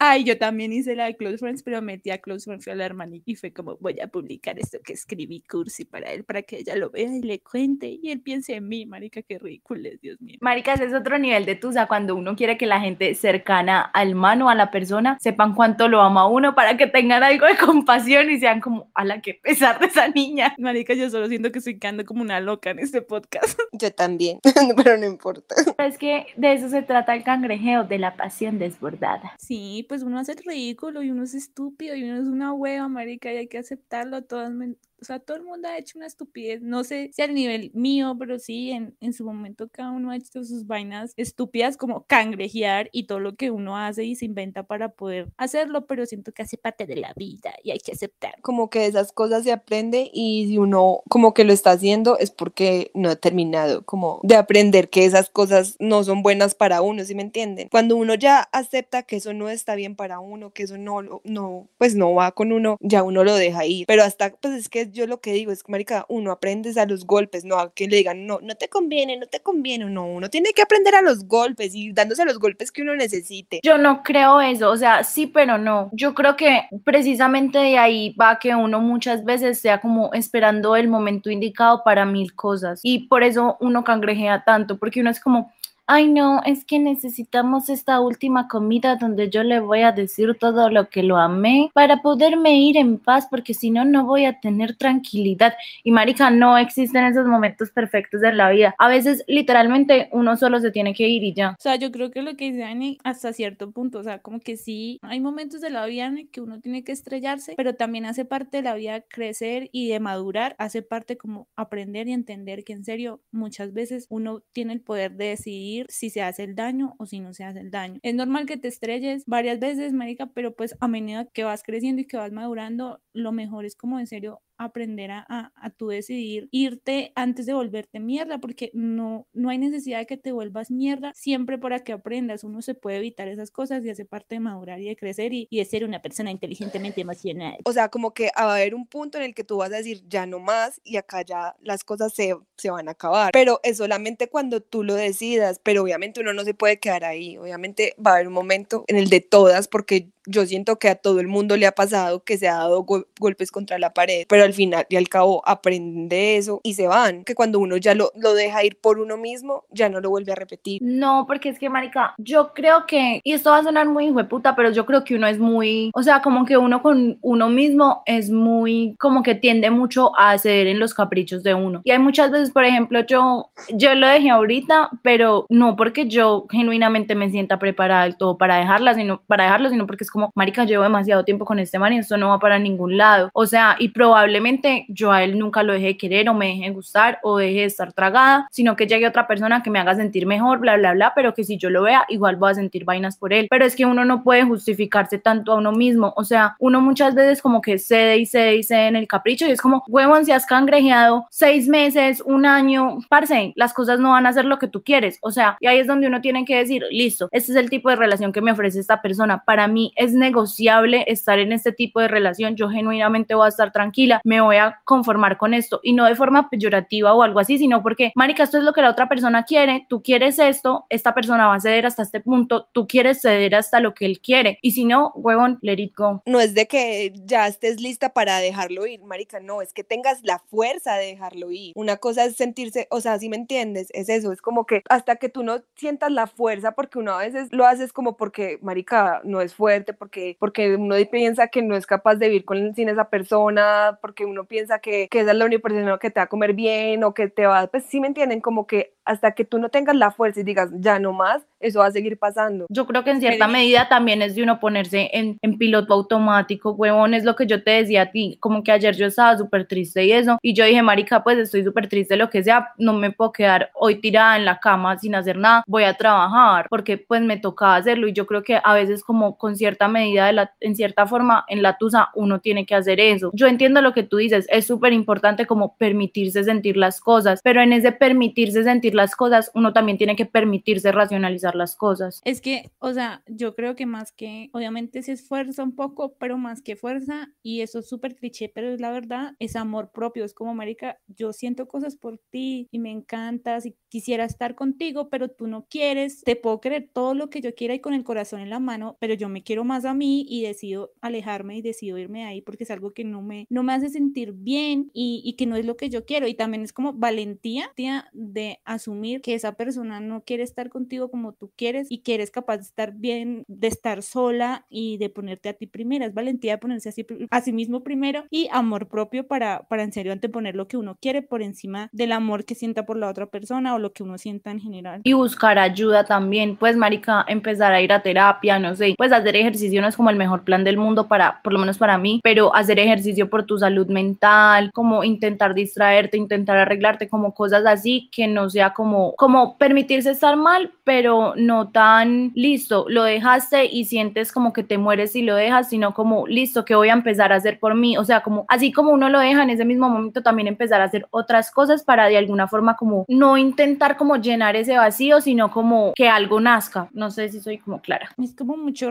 [SPEAKER 3] Ay, yo también hice la de Close Friends, pero metí a Close Friends a la hermanita y fue como, voy a publicar esto que escribí cursi para él, para que ella lo vea y le cuente y él piense en mí, marica, qué ridículo es, Dios mío.
[SPEAKER 1] Marica, ese es otro nivel de tusa cuando uno quiere que la gente cercana al mano, a la persona, sepan cuánto lo ama a uno para que tengan algo de compasión y sean como, a la que pesar de esa niña.
[SPEAKER 3] Marica, yo solo siento que estoy quedando como una loca en este podcast.
[SPEAKER 2] Yo también, pero no importa.
[SPEAKER 1] Es que de eso se trata el cangrejeo, de la pasión desbordada.
[SPEAKER 3] Sí, pues uno hace ridículo y uno es estúpido y uno es una hueva, marica, y hay que aceptarlo. Todas, men- o sea, todo el mundo ha hecho una estupidez. No sé si al nivel mío, pero sí, en, en su momento cada uno ha hecho sus vainas estúpidas como cangrejear y todo lo que uno hace y se inventa para poder hacerlo, pero siento que hace parte de la vida y hay que aceptar.
[SPEAKER 2] Como que esas cosas se aprende y si uno como que lo está haciendo es porque no ha terminado como de aprender que esas cosas no son buenas para uno, ¿sí me entienden? Cuando uno ya acepta que eso no está bien para uno, que eso no, no, pues no va con uno, ya uno lo deja ir. Pero hasta, pues es que yo lo que digo es que, marica, uno aprende a los golpes, no a que le digan, no, no te conviene, no te conviene, no, uno tiene que aprender a los golpes y dándose los golpes que uno necesite.
[SPEAKER 1] Yo no creo eso, o sea, sí, pero no. Yo creo que precisamente de ahí va que uno muchas veces sea como esperando el momento indicado para mil cosas y por eso uno cangrejea tanto, porque uno es como, ay no, es que necesitamos esta última comida donde yo le voy a decir todo lo que lo amé para poderme ir en paz, porque si no, no voy a tener tranquilidad. Y marica, no existen esos momentos perfectos en la vida. A veces, literalmente, uno solo se tiene que ir y ya.
[SPEAKER 3] O sea, yo creo que lo que dice Ani hasta cierto punto, o sea, como que sí, hay momentos de la vida en que uno tiene que estrellarse, pero también hace parte de la vida crecer y de madurar, hace parte como aprender y entender que en serio muchas veces uno tiene el poder de decidir si se hace el daño o si no se hace el daño. Es normal que te estrelles varias veces, marica, pero pues a medida que vas creciendo y que vas madurando, lo mejor es como en serio aprender a, a, a tú decidir irte antes de volverte mierda, porque no, no hay necesidad de que te vuelvas mierda siempre para que aprendas. Uno se puede evitar esas cosas y hace parte de madurar y de crecer y, y de ser una persona inteligentemente emocional.
[SPEAKER 2] O sea, como que va a haber un punto en el que tú vas a decir ya no más y acá ya las cosas se, se van a acabar. Pero es solamente cuando tú lo decidas, pero obviamente uno no se puede quedar ahí. Obviamente va a haber un momento en el de todas, porque yo siento que a todo el mundo le ha pasado que se ha dado gol- golpes contra la pared, pero al final y al cabo aprende eso y se van. Que cuando uno ya lo, lo deja ir por uno mismo, ya no lo vuelve a repetir.
[SPEAKER 1] No, porque es que, marica, yo creo que, y esto va a sonar muy hijo de puta, pero yo creo que uno es muy, o sea, como que uno con uno mismo es muy, como que tiende mucho a ceder en los caprichos de uno. Y hay muchas veces, por ejemplo, yo, yo lo dejé ahorita, pero no porque yo genuinamente me sienta preparada del todo para dejarla, sino para dejarlo, sino porque es como, marica, llevo demasiado tiempo con este man y esto no va para ningún lado. O sea, y probablemente yo a él nunca lo dejé de querer o me dejé de gustar o dejé de estar tragada, sino que llegue otra persona que me haga sentir mejor, bla, bla, bla, pero que si yo lo vea, igual voy a sentir vainas por él. Pero es que uno no puede justificarse tanto a uno mismo. O sea, uno muchas veces como que cede y cede y cede en el capricho y es como, huevón, si has cangrejeado seis meses, un año, parce, las cosas no van a ser lo que tú quieres. O sea, y ahí es donde uno tiene que decir, listo, este es el tipo de relación que me ofrece esta persona. Para mí es negociable estar en este tipo de relación, yo genuinamente voy a estar tranquila, me voy a conformar con esto y no de forma peyorativa o algo así, sino porque, marica, esto es lo que la otra persona quiere, tú quieres esto, esta persona va a ceder hasta este punto, tú quieres ceder hasta lo que él quiere y si no, huevón, let it go.
[SPEAKER 2] No es de que ya estés lista para dejarlo ir, marica, no, es que tengas la fuerza de dejarlo ir. Una cosa es sentirse, o sea, si me entiendes, es eso, es como que hasta que tú no sientas la fuerza, porque uno a veces lo haces como porque, marica, no es fuerte, porque, porque uno piensa que no es capaz de vivir con, sin esa persona, porque uno piensa que, que esa es la única persona que te va a comer bien o que te va, pues sí me entienden, como que hasta que tú no tengas la fuerza y digas, ya no más, eso va a seguir pasando.
[SPEAKER 1] Yo creo que en cierta medida también es de uno ponerse en, en piloto automático, huevón, es lo que yo te decía a ti, como que ayer yo estaba súper triste y eso, y yo dije, marica, pues estoy súper triste, lo que sea, no me puedo quedar hoy tirada en la cama sin hacer nada, voy a trabajar, porque pues me tocaba hacerlo y yo creo que a veces como con cierta medida, de la, en cierta forma, en la tusa uno tiene que hacer eso. Yo entiendo lo que tú dices, es súper importante como permitirse sentir las cosas, pero en ese permitirse sentir las cosas, uno también tiene que permitirse racionalizar las cosas.
[SPEAKER 3] Es que, o sea, yo creo que más que, obviamente se esfuerza un poco, pero más que fuerza, y eso es súper cliché, pero es la verdad, es amor propio, es como, Marica, yo siento cosas por ti y me encantas y quisiera estar contigo, pero tú no quieres, te puedo creer todo lo que yo quiera y con el corazón en la mano, pero yo me quiero más a mí y decido alejarme y decido irme ahí porque es algo que no me, no me hace sentir bien y, y que no es lo que yo quiero. Y también es como valentía de asumir que esa persona no quiere estar contigo como tú quieres y que eres capaz de estar bien, de estar sola y de ponerte a ti primero. Es valentía de ponerse a sí, a sí mismo primero y amor propio para, para en serio anteponer lo que uno quiere por encima del amor que sienta por la otra persona o lo que uno sienta en general.
[SPEAKER 1] Y buscar ayuda también, pues marica, empezar a ir a terapia, no sé, pues hacer ejercicio no es como el mejor plan del mundo para, por lo menos para mí, pero hacer ejercicio por tu salud mental, como intentar distraerte, intentar arreglarte, como cosas así, que no sea como, como permitirse estar mal, pero no tan listo, lo dejaste y sientes como que te mueres si lo dejas, sino como listo, que voy a empezar a hacer por mí? O sea, como así como uno lo deja en ese mismo momento, también empezar a hacer otras cosas para de alguna forma como no intentar como llenar ese vacío, sino como que algo nazca. No sé si soy como clara.
[SPEAKER 3] Es como mucho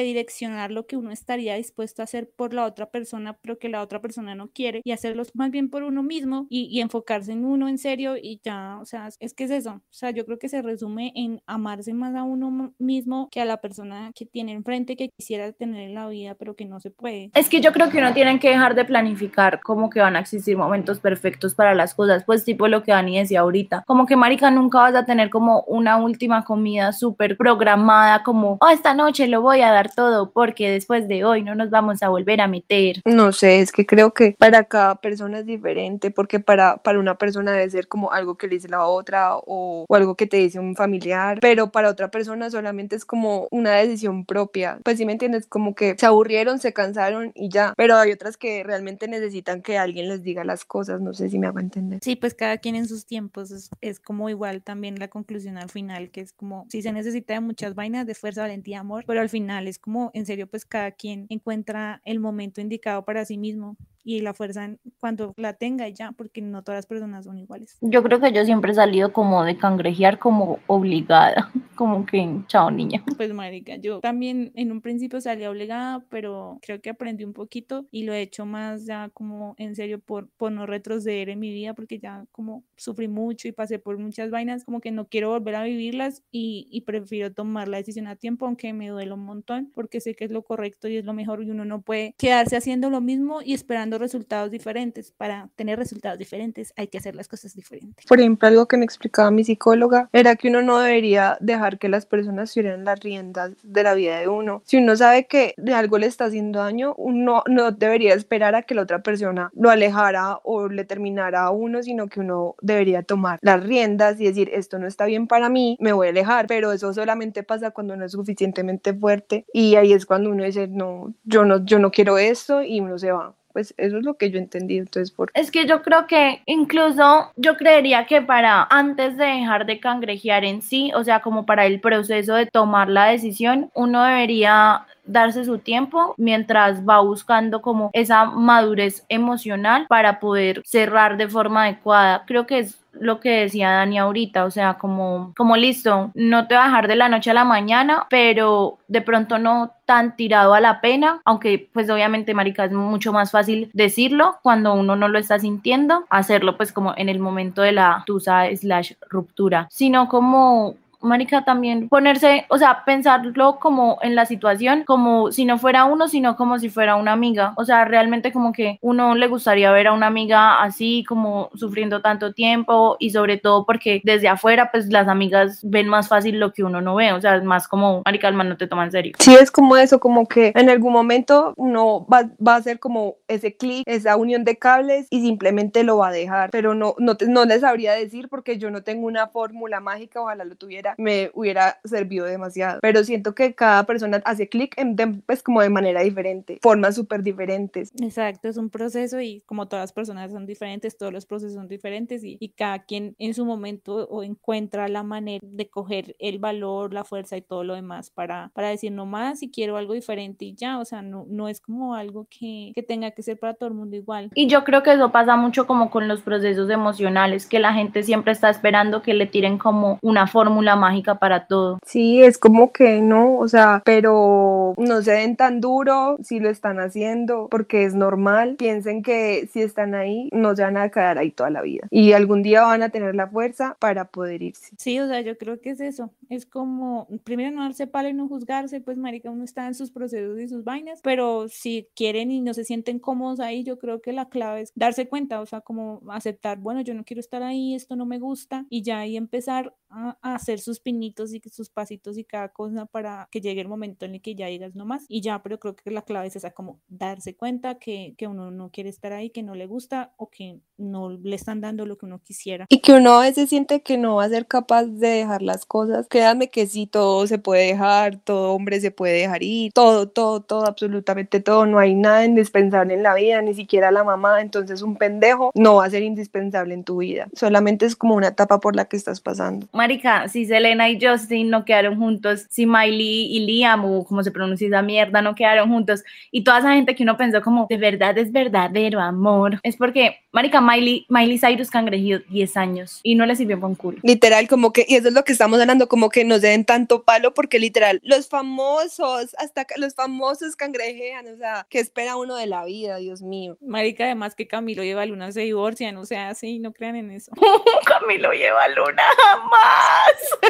[SPEAKER 3] redireccionar lo que uno estaría dispuesto a hacer por la otra persona, pero que la otra persona no quiere y hacerlo más bien por uno mismo y, y enfocarse en uno en serio y ya, o sea, es que es eso. O sea, yo creo que se resume en amarse más a uno mismo que a la persona que tiene enfrente que quisiera tener en la vida, pero que no se puede.
[SPEAKER 1] Es que yo creo que uno tiene que dejar de planificar como que van a existir momentos perfectos para las cosas, pues tipo lo que Dani decía ahorita, como que marica nunca vas a tener como una última comida súper programada como, oh, esta noche lo voy a dar todo porque después de hoy no nos vamos a volver a meter.
[SPEAKER 2] No sé, es que creo que para cada persona es diferente porque para, para una persona debe ser como algo que le dice la otra o, o algo que te dice un familiar, pero para otra persona solamente es como una decisión propia. Pues si me entiendes, como que se aburrieron, se cansaron y ya, pero hay otras que realmente necesitan que alguien les diga las cosas, no sé si me hago entender.
[SPEAKER 3] Sí, pues cada quien en sus tiempos es, es como igual también la conclusión al final, que es como si se necesita de muchas vainas de fuerza, valentía, amor, pero al final es como en serio, pues cada quien encuentra el momento indicado para sí mismo y la fuerza cuando la tenga ya, porque no todas las personas son iguales.
[SPEAKER 1] Yo creo que yo siempre he salido como de cangrejear como obligada, como que chao niña.
[SPEAKER 3] Pues marica, yo también en un principio salí obligada, pero creo que aprendí un poquito y lo he hecho más ya como en serio por, por no retroceder en mi vida, porque ya como sufrí mucho y pasé por muchas vainas, como que no quiero volver a vivirlas y, y prefiero tomar la decisión a tiempo, aunque me duele un montón, porque sé que es lo correcto y es lo mejor y uno no puede quedarse haciendo lo mismo y esperando resultados diferentes. Para tener resultados diferentes hay que hacer las cosas diferentes.
[SPEAKER 2] Por ejemplo, algo que me explicaba mi psicóloga era que uno no debería dejar que las personas tuvieran las riendas de la vida de uno. Si uno sabe que algo le está haciendo daño, uno no debería esperar a que la otra persona lo alejara o le terminara a uno, sino que uno debería tomar las riendas y decir, esto no está bien para mí, me voy a alejar. Pero eso solamente pasa cuando uno es suficientemente fuerte y ahí es cuando uno dice, no, yo no, yo no quiero esto y uno se va pues eso es lo que yo entendí. Entonces, por...
[SPEAKER 1] Es que yo creo que incluso yo creería que para antes de dejar de cangrejear en sí, o sea, como para el proceso de tomar la decisión, uno debería darse su tiempo mientras va buscando como esa madurez emocional para poder cerrar de forma adecuada. Creo que es lo que decía Dani ahorita, o sea, como, como listo, no te va a dejar de la noche a la mañana, pero de pronto no tan tirado a la pena, aunque pues obviamente marica es mucho más fácil decirlo cuando uno no lo está sintiendo, hacerlo pues como en el momento de la tusa slash ruptura, sino como marica, también ponerse, o sea, pensarlo como en la situación, como si no fuera uno, sino como si fuera una amiga. O sea, realmente como que uno le gustaría ver a una amiga así, como sufriendo tanto tiempo y sobre todo porque desde afuera, pues las amigas ven más fácil lo que uno no ve. O sea, es más como, marica, el man no te toma en serio.
[SPEAKER 2] Sí, es como eso, como que en algún momento uno va, a hacer como ese clic, esa unión de cables y simplemente lo va a dejar. Pero no, no, te- no les sabría decir porque yo no tengo una fórmula mágica, ojalá lo tuviera me hubiera servido demasiado. Pero siento que cada persona hace clic en de- pues como de manera diferente, formas súper diferentes.
[SPEAKER 3] Exacto, es un proceso y como todas las personas son diferentes, todos los procesos son diferentes y, y cada quien en su momento o encuentra la manera de coger el valor, la fuerza y todo lo demás para, para decir no más si quiero algo diferente y ya, o sea, no, no es como algo que, que tenga que ser para todo el mundo igual.
[SPEAKER 1] Y yo creo que eso pasa mucho como con los procesos emocionales, que la gente siempre está esperando que le tiren como una fórmula mágica para todo.
[SPEAKER 2] Sí, es como que no, o sea, pero no se den tan duro si lo están haciendo, porque es normal. Piensen que si están ahí, no se van a quedar ahí toda la vida. Y algún día van a tener la fuerza para poder irse.
[SPEAKER 3] Sí, o sea, yo creo que es eso. Es como, primero no darse palo y no juzgarse, pues marica, uno está en sus procesos y sus vainas, pero si quieren y no se sienten cómodos ahí, yo creo que la clave es darse cuenta, o sea, como aceptar, bueno, yo no quiero estar ahí, esto no me gusta, y ya ahí empezar a, a hacer sus pinitos y sus pasitos y cada cosa para que llegue el momento en el que ya digas no más, y ya, pero creo que la clave es esa, como darse cuenta que, que uno no quiere estar ahí, que no le gusta o que no le están dando lo que uno quisiera.
[SPEAKER 2] Y que uno a veces siente que no va a ser capaz de dejar las cosas. Créanme que sí, todo se puede dejar, todo hombre se puede dejar ir, todo, todo, todo, absolutamente todo. No hay nada indispensable en la vida, ni siquiera la mamá. Entonces un pendejo no va a ser indispensable en tu vida. Solamente es como una etapa por la que estás pasando.
[SPEAKER 1] Marica, si Selena y Justin no quedaron juntos, si Miley y Liam, o como se pronuncia esa mierda, no quedaron juntos, y toda esa gente que uno pensó como, de verdad es verdadero amor, es porque, Marica, Miley, Miley Cyrus cangrejió 10 años y no le sirvió con culo.
[SPEAKER 2] Literal, como que, y eso es lo que estamos hablando, como que no se den tanto palo, porque literal, los famosos, hasta los famosos cangrejean, o sea, ¿qué espera uno de la vida, Dios mío?
[SPEAKER 3] Marica, además que Camilo y Luna se divorcian, o sea, sí, no crean en eso.
[SPEAKER 1] Camilo lleva luna jamás.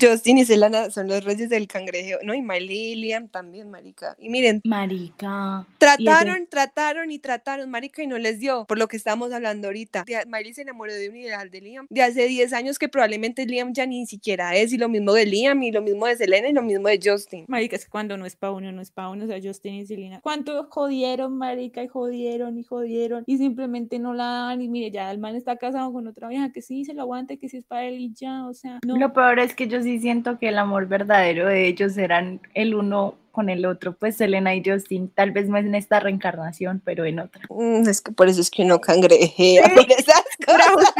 [SPEAKER 2] Justin y Selena son los reyes del cangrejeo, ¿no? Y Miley y Liam también, marica. Y miren,
[SPEAKER 1] Marica.
[SPEAKER 2] trataron, trataron y trataron, marica, y no les dio, por lo que estamos hablando ahorita. De- Miley se enamoró de un ideal de Liam de hace 10 años que probablemente Liam ya ni siquiera es, y lo mismo de Liam, y lo mismo de Selena, y lo mismo de Justin.
[SPEAKER 3] Marica, es que cuando no es pa' uno, no es pa' uno, o sea, Justin y Selena. ¿Cuánto jodieron, marica, y jodieron, y jodieron, y simplemente no la dan, y mire, ya el man está casado con otra vieja, que sí, se lo aguante, que sí es para él y ya, o sea, no.
[SPEAKER 1] Lo peor es que yo sí siento que el amor verdadero de ellos eran el uno con el otro, pues Selena y Justin, tal vez no en esta reencarnación, pero en otra.
[SPEAKER 2] Mm, es que por eso es que uno cangrejea, por esas cosas.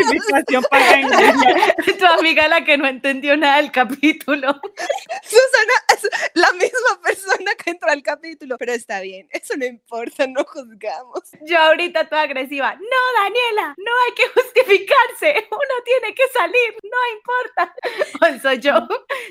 [SPEAKER 3] para
[SPEAKER 1] tu amiga la que no entendió nada del capítulo.
[SPEAKER 2] Susana es la misma persona que entró al capítulo, pero está bien, eso no importa, no juzgamos.
[SPEAKER 1] Yo ahorita toda agresiva. No, Daniela, no hay que justificarse. Uno tiene que salir, no importa. O soy yo.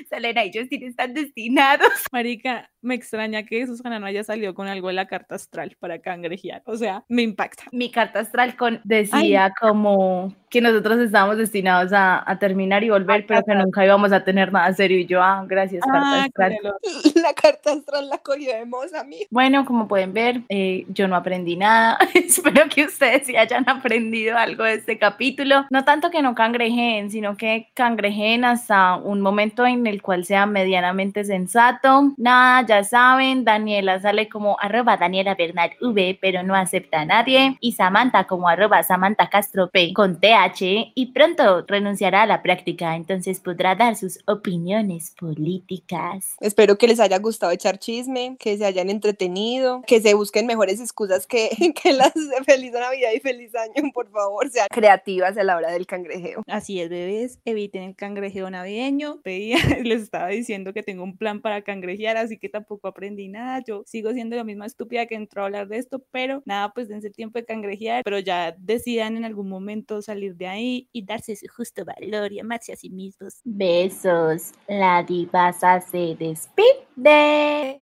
[SPEAKER 1] Selena y Justin están destinados.
[SPEAKER 3] Marica, me extraña que Susana no haya salido con algo de la carta astral para cangrejear, o sea, me impacta.
[SPEAKER 1] Mi carta astral con, decía como que nosotros estábamos destinados a, a terminar y volver, pero que nunca íbamos a tener nada serio. Y yo, ah, gracias, carta
[SPEAKER 3] Ah,
[SPEAKER 1] astral.
[SPEAKER 3] claro.
[SPEAKER 2] La carta astral la cogió de moza, mí.
[SPEAKER 1] Bueno, como pueden ver, eh, yo no aprendí nada. Espero que ustedes sí hayan aprendido algo de este capítulo. No tanto que no cangrejeen, sino que cangrejeen hasta un momento en el cual sea medianamente sensato. Nada, ya saben, Daniela sale como arroba Daniela Bernal V, pero no acepta a nadie. Y Samantha como arroba Samantha Castro P con TH. Y pronto renunciará a la práctica, entonces podrá dar sus opiniones políticas.
[SPEAKER 2] Espero que les haya gustado echar chisme, que se hayan entretenido, que se busquen mejores excusas que, que las de feliz Navidad y feliz año, por favor, sean creativas a la hora del cangrejeo.
[SPEAKER 3] Así es, bebés, eviten el cangrejeo navideño. Pedía, les estaba diciendo que tengo un plan para cangrejear, así que tampoco tampoco aprendí nada, yo sigo siendo la misma estúpida que entró a hablar de esto, pero nada, pues dense tiempo de cangrejear, pero ya decidan en algún momento salir de ahí y darse su justo valor y amarse a sí mismos.
[SPEAKER 1] Besos. La divasa se despide.